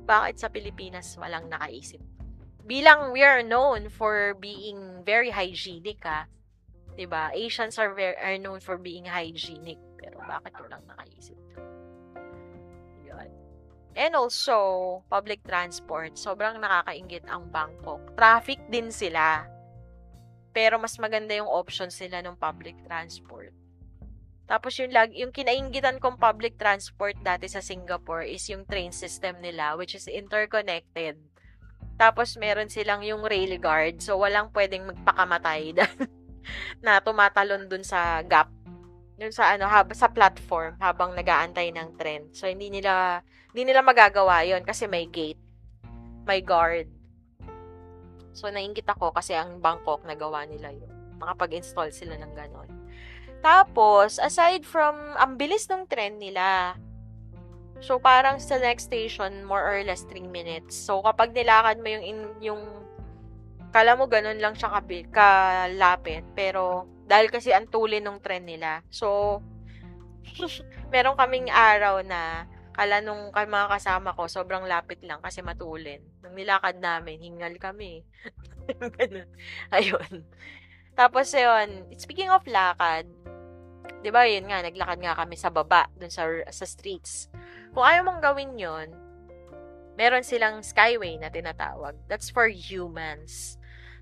Bakit sa Pilipinas walang nakaisip? Bilang we are known for being very hygienic, ha? 'Di ba? Asians are very, are known for being hygienic. Pero bakit walang nakaisip? And also, public transport. Sobrang nakakaingit ang Bangkok. Traffic din sila. Pero mas maganda yung options sila ng public transport. Tapos yung, lag, yung kinaingitan kong public transport dati sa Singapore is yung train system nila which is interconnected. Tapos meron silang yung rail guard so walang pwedeng magpakamatay na tumatalon dun sa gap dun sa ano hab sa platform habang nagaantay ng tren. So hindi nila hindi nila magagawa 'yon kasi may gate, may guard. So nainggit ako kasi ang Bangkok nagawa nila 'yon. Makapag-install sila ng ganon. Tapos, aside from, ang bilis ng tren nila, so parang sa next station, more or less 3 minutes. So, kapag nilakad mo yung, in, yung kala mo ganun lang siya kabil, kalapit, pero dahil kasi ang tulin ng tren nila. So, meron kaming araw na kala nung mga kasama ko, sobrang lapit lang kasi matulin. Nung nilakad namin, hingal kami. Ayun. Tapos yun, speaking of lakad, 'di ba yun nga, naglakad nga kami sa baba, dun sa, sa streets. Kung ayaw mong gawin yon meron silang skyway na tinatawag. That's for humans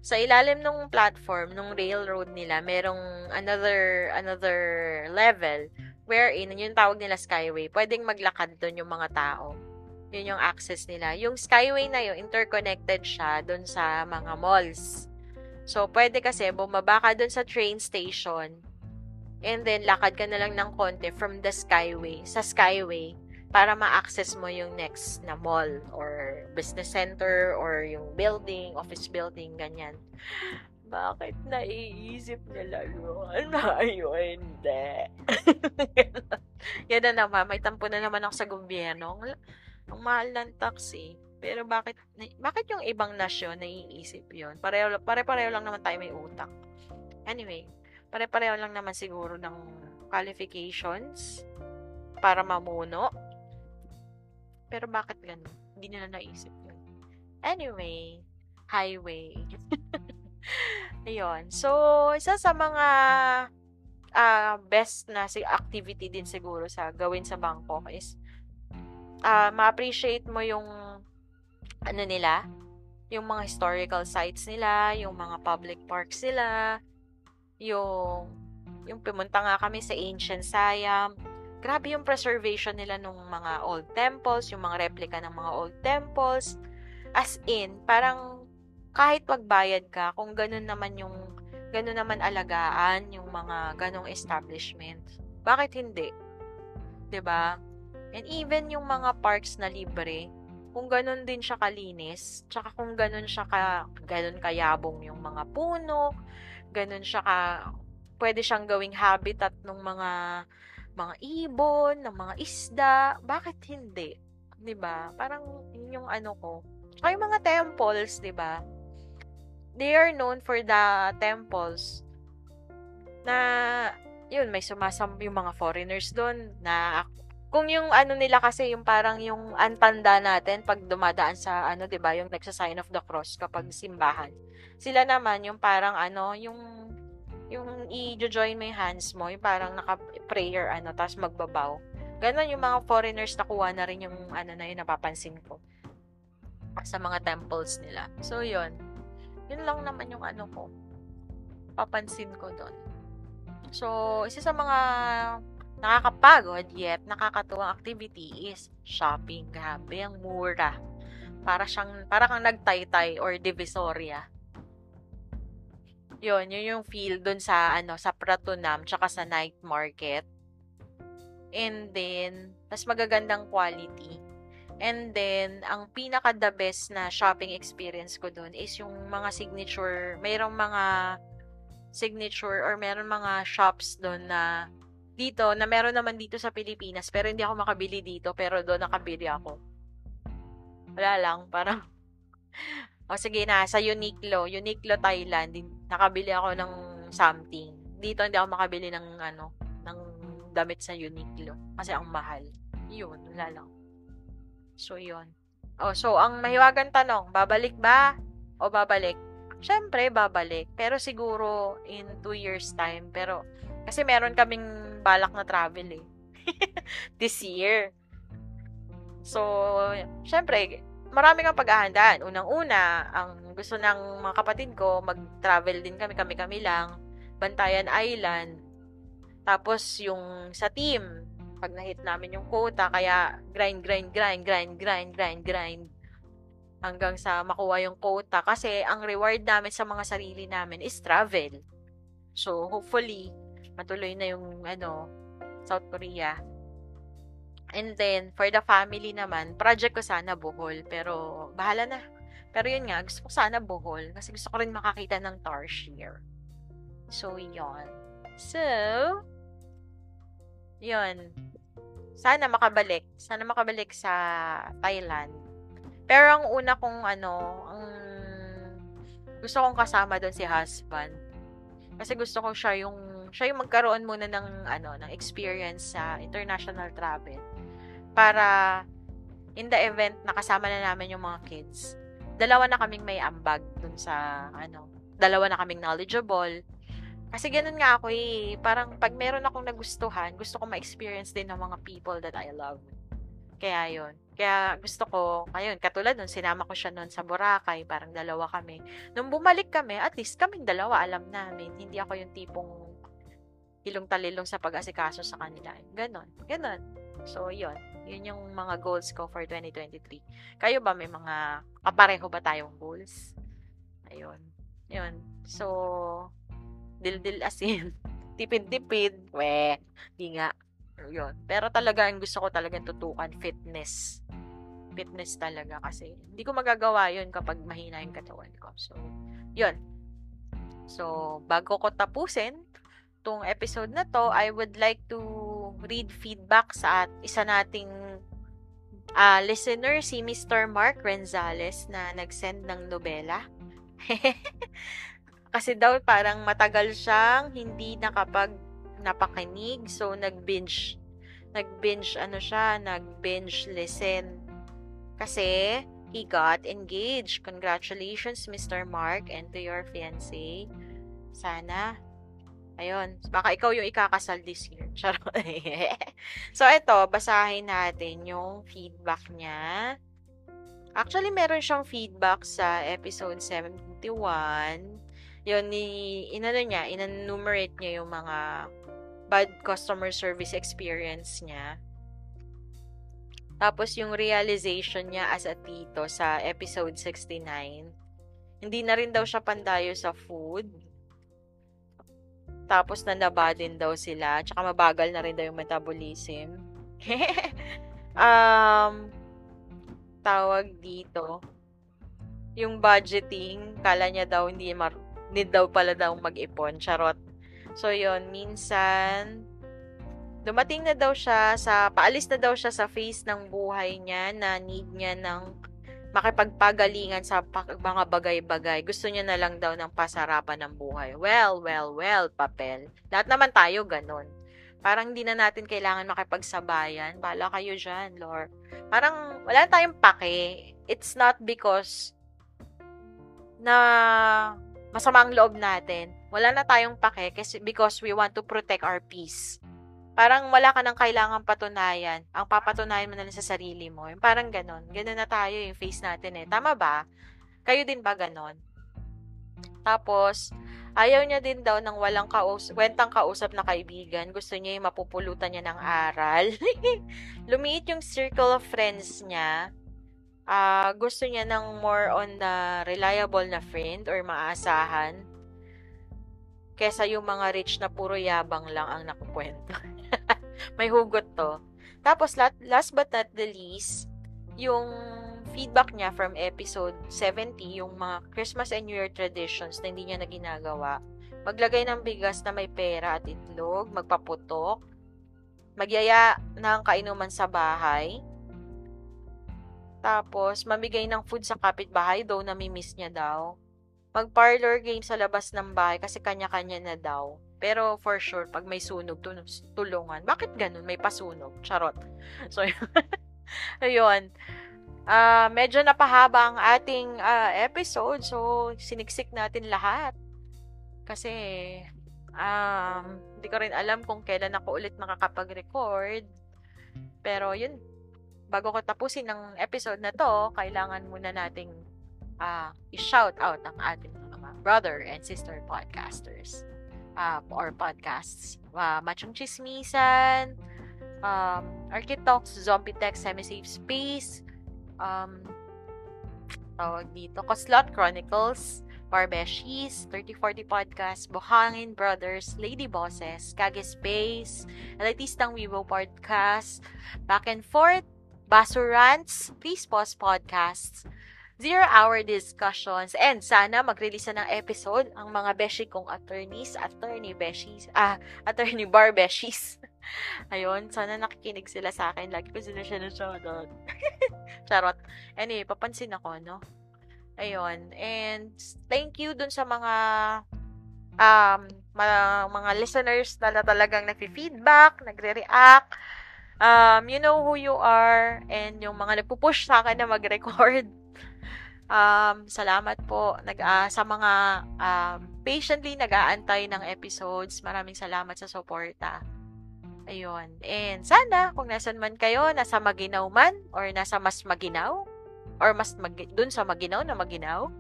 sa ilalim ng platform, ng railroad nila, merong another another level wherein, yung tawag nila skyway, pwedeng maglakad doon yung mga tao. Yun yung access nila. Yung skyway na yun, interconnected siya doon sa mga malls. So, pwede kasi bumaba ka doon sa train station and then lakad ka na lang ng konti from the skyway, sa skyway, para ma-access mo yung next na mall or business center or yung building, office building, ganyan. Bakit naiisip nila yun? Ayaw, hindi. Yan na naman, may tampo na naman ako sa gobyerno. Ang mahal ng taxi. Pero bakit bakit yung ibang nasyon naiisip yun? Pareho, pare-pareho lang naman tayo may utak. Anyway, pare-pareho lang naman siguro ng qualifications para mamuno pero bakit ganun? Hindi nila naisip yun. Anyway, highway. Ayun. So, isa sa mga uh, best na si activity din siguro sa gawin sa Bangkok is uh, ma-appreciate mo yung ano nila, yung mga historical sites nila, yung mga public parks nila, yung yung pumunta nga kami sa Ancient Siam, grabe yung preservation nila ng mga old temples, yung mga replica ng mga old temples. As in, parang kahit magbayad ka, kung ganun naman yung, ganun naman alagaan yung mga ganong establishment. Bakit hindi? ba? Diba? And even yung mga parks na libre, kung ganun din siya kalinis, tsaka kung ganun siya ka, ganun kayabong yung mga puno, ganun siya ka, pwede siyang gawing habitat ng mga mga ibon, ng mga isda, bakit hindi? 'Di ba? Parang yun yung ano ko. Tsaka yung mga temples, 'di ba? They are known for the temples na yun, may sumasam yung mga foreigners doon na kung yung ano nila kasi yung parang yung antanda natin pag dumadaan sa ano 'di ba yung nagsa-sign of the cross kapag simbahan. Sila naman yung parang ano yung yung i-join mo yung hands mo, yung parang naka-prayer, ano, tapos magbabaw. Ganon yung mga foreigners nakuha na rin yung ano na yun, napapansin ko sa mga temples nila. So, yun. Yun lang naman yung ano ko. Papansin ko doon. So, isa sa mga nakakapagod yet nakakatuwang activity is shopping. Grabe, ang mura. Para siyang, para kang nagtaytay or divisoria. Yun, yun yung feel dun sa, ano, sa Pratunam, tsaka sa night market. And then, tas magagandang quality. And then, ang pinaka the best na shopping experience ko dun is yung mga signature, mayroong mga signature or meron mga shops doon na dito, na meron naman dito sa Pilipinas, pero hindi ako makabili dito, pero doon nakabili ako. Wala lang, parang, o sige na, sa Uniqlo, Uniqlo Thailand, nakabili ako ng something. Dito hindi ako makabili ng, ano, ng damit sa Uniqlo, kasi ang mahal. Yun, wala lang. So, yun. Oh, so, ang mahiwagang tanong, babalik ba o babalik? Siyempre, babalik. Pero siguro, in two years time. Pero, kasi meron kaming balak na travel eh. This year. So, syempre, marami kang paghahandaan. Unang-una, ang gusto ng mga kapatid ko, mag-travel din kami, kami-kami lang. Bantayan Island. Tapos, yung sa team, pag na-hit namin yung quota, kaya grind, grind, grind, grind, grind, grind, grind hanggang sa makuha yung quota kasi ang reward namin sa mga sarili namin is travel. So, hopefully, matuloy na yung ano, South Korea. And then, for the family naman, project ko sana Bohol, pero bahala na. Pero yun nga, gusto ko sana Bohol kasi gusto ko rin makakita ng Tarsier. So, yon So, yun. Sana makabalik. Sana makabalik sa Thailand pero ang una kong ano, ang gusto kong kasama doon si husband. Kasi gusto ko siya yung siya yung magkaroon muna ng ano, ng experience sa international travel para in the event na kasama na namin yung mga kids. Dalawa na kaming may ambag dun sa ano, dalawa na kaming knowledgeable. Kasi ganun nga ako eh, parang pag meron akong nagustuhan, gusto ko ma-experience din ng mga people that I love. Kaya yon kaya gusto ko, ayun, katulad nun, sinama ko siya nun sa Boracay, parang dalawa kami. Nung bumalik kami, at least kaming dalawa, alam namin. Hindi ako yung tipong hilong talilong sa pag-asikaso sa kanila. Ganon, ganon. So, yun. Yun yung mga goals ko for 2023. Kayo ba, may mga kapareho ba tayong goals? Ayun. Yun. So, dil-dil asin. Tipid-tipid. We, di nga. Yun. Pero talaga, ang gusto ko talaga tutukan, fitness. Fitness talaga kasi hindi ko magagawa yun kapag mahina yung katawan ko. So, yun. So, bago ko tapusin tong episode na to, I would like to read feedback sa at isa nating uh, listener, si Mr. Mark Renzales na nag-send ng nobela. Kasi daw parang matagal siyang hindi nakapag napakinig. So, nag-binge. Nag-binge, ano siya, nag-binge listen. Kasi, he got engaged. Congratulations, Mr. Mark, and to your fiancé. Sana, ayun, baka ikaw yung ikakasal this year. Charot. so, ito, basahin natin yung feedback niya. Actually, meron siyang feedback sa episode 71. Yun, ni, inano niya, inanumerate niya yung mga bad customer service experience niya. Tapos yung realization niya as a tito sa episode 69, hindi na rin daw siya pandayo sa food. Tapos nanaba din daw sila. Tsaka mabagal na rin daw yung metabolism. um, tawag dito. Yung budgeting, kala niya daw hindi, mar- hindi daw pala daw mag-ipon. Charot. So, yon minsan, dumating na daw siya sa, paalis na daw siya sa phase ng buhay niya na need niya ng makipagpagalingan sa mga bagay-bagay. Gusto niya na lang daw ng pasarapan ng buhay. Well, well, well, papel. Lahat naman tayo ganun. Parang hindi na natin kailangan makipagsabayan. Bala kayo dyan, Lord. Parang wala tayong pake. It's not because na masama ang loob natin wala na tayong pake kasi because we want to protect our peace. Parang wala ka nang kailangan patunayan. Ang papatunayan mo na lang sa sarili mo. Yung parang ganon. Ganon na tayo yung face natin eh. Tama ba? Kayo din ba ganon? Tapos, ayaw niya din daw ng walang kaus kwentang kausap na kaibigan. Gusto niya yung mapupulutan niya ng aral. Lumiit yung circle of friends niya uh, gusto niya ng more on the reliable na friend or maasahan kesa yung mga rich na puro yabang lang ang nakukwento. May hugot to. Tapos, last but not the least, yung feedback niya from episode 70, yung mga Christmas and New Year traditions na hindi niya na ginagawa. Maglagay ng bigas na may pera at itlog, magpaputok, magyaya ng kainuman sa bahay, tapos mamigay ng food sa kapitbahay, though nami-miss niya daw. Mag-parlor game sa labas ng bahay kasi kanya-kanya na daw. Pero for sure, pag may sunog, tulungan. Bakit ganun? May pasunog. Charot. So, ayun. Uh, medyo napahaba ang ating uh, episode. So, siniksik natin lahat. Kasi, um, hindi ko rin alam kung kailan ako ulit makakapag-record. Pero, yun. Bago ko tapusin ng episode na to, kailangan muna nating uh, i-shout out ang ating mga brother and sister podcasters uh, or podcasts. Uh, Machong Chismisan, um, Architalks, Zombie Tech, Semi-Safe Space, um, tawag dito, Koslot Chronicles, Barbeshies, 3040 Podcast, Buhangin Brothers, Lady Bosses, Kage Space, Elitistang Vivo Podcast, Back and Forth, Basurants, Please Pause Podcasts, zero-hour discussions, and sana mag-release na ng episode ang mga beshi kong attorneys, attorney beshies, ah, attorney bar beshies. Ayun, sana nakikinig sila sa akin. Lagi ko sila siya na shoutout. Charot. Anyway, papansin ako, no? Ayun. And thank you dun sa mga um, mga, mga listeners na talagang nagfi-feedback, nagre-react. Um, you know who you are and yung mga nagpo-push sa akin na mag-record Um, salamat po nag, uh, sa mga um, patiently nag-aantay ng episodes. Maraming salamat sa suporta. Ayun. And sana, kung nasan man kayo, nasa Maginaw man, or nasa mas Maginaw, or mas mag, dun sa Maginaw na Maginaw,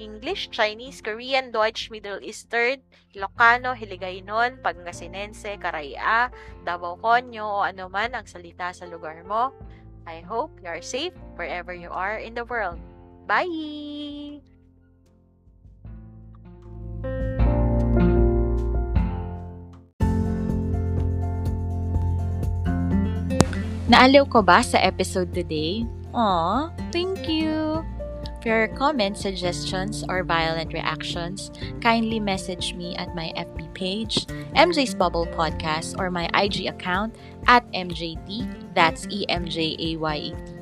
English, Chinese, Korean, Deutsch, Middle Eastern, Ilocano, Hiligaynon, Pangasinense, Karaya, Davao Conyo, o ano man ang salita sa lugar mo. I hope you are safe wherever you are in the world. Bye! Naaliw ko ba sa episode today? Aw, thank you! For your comments, suggestions, or violent reactions, kindly message me at my FB page, MJ's Bubble Podcast, or my IG account at MJT, that's E-M-J-A-Y-E-T.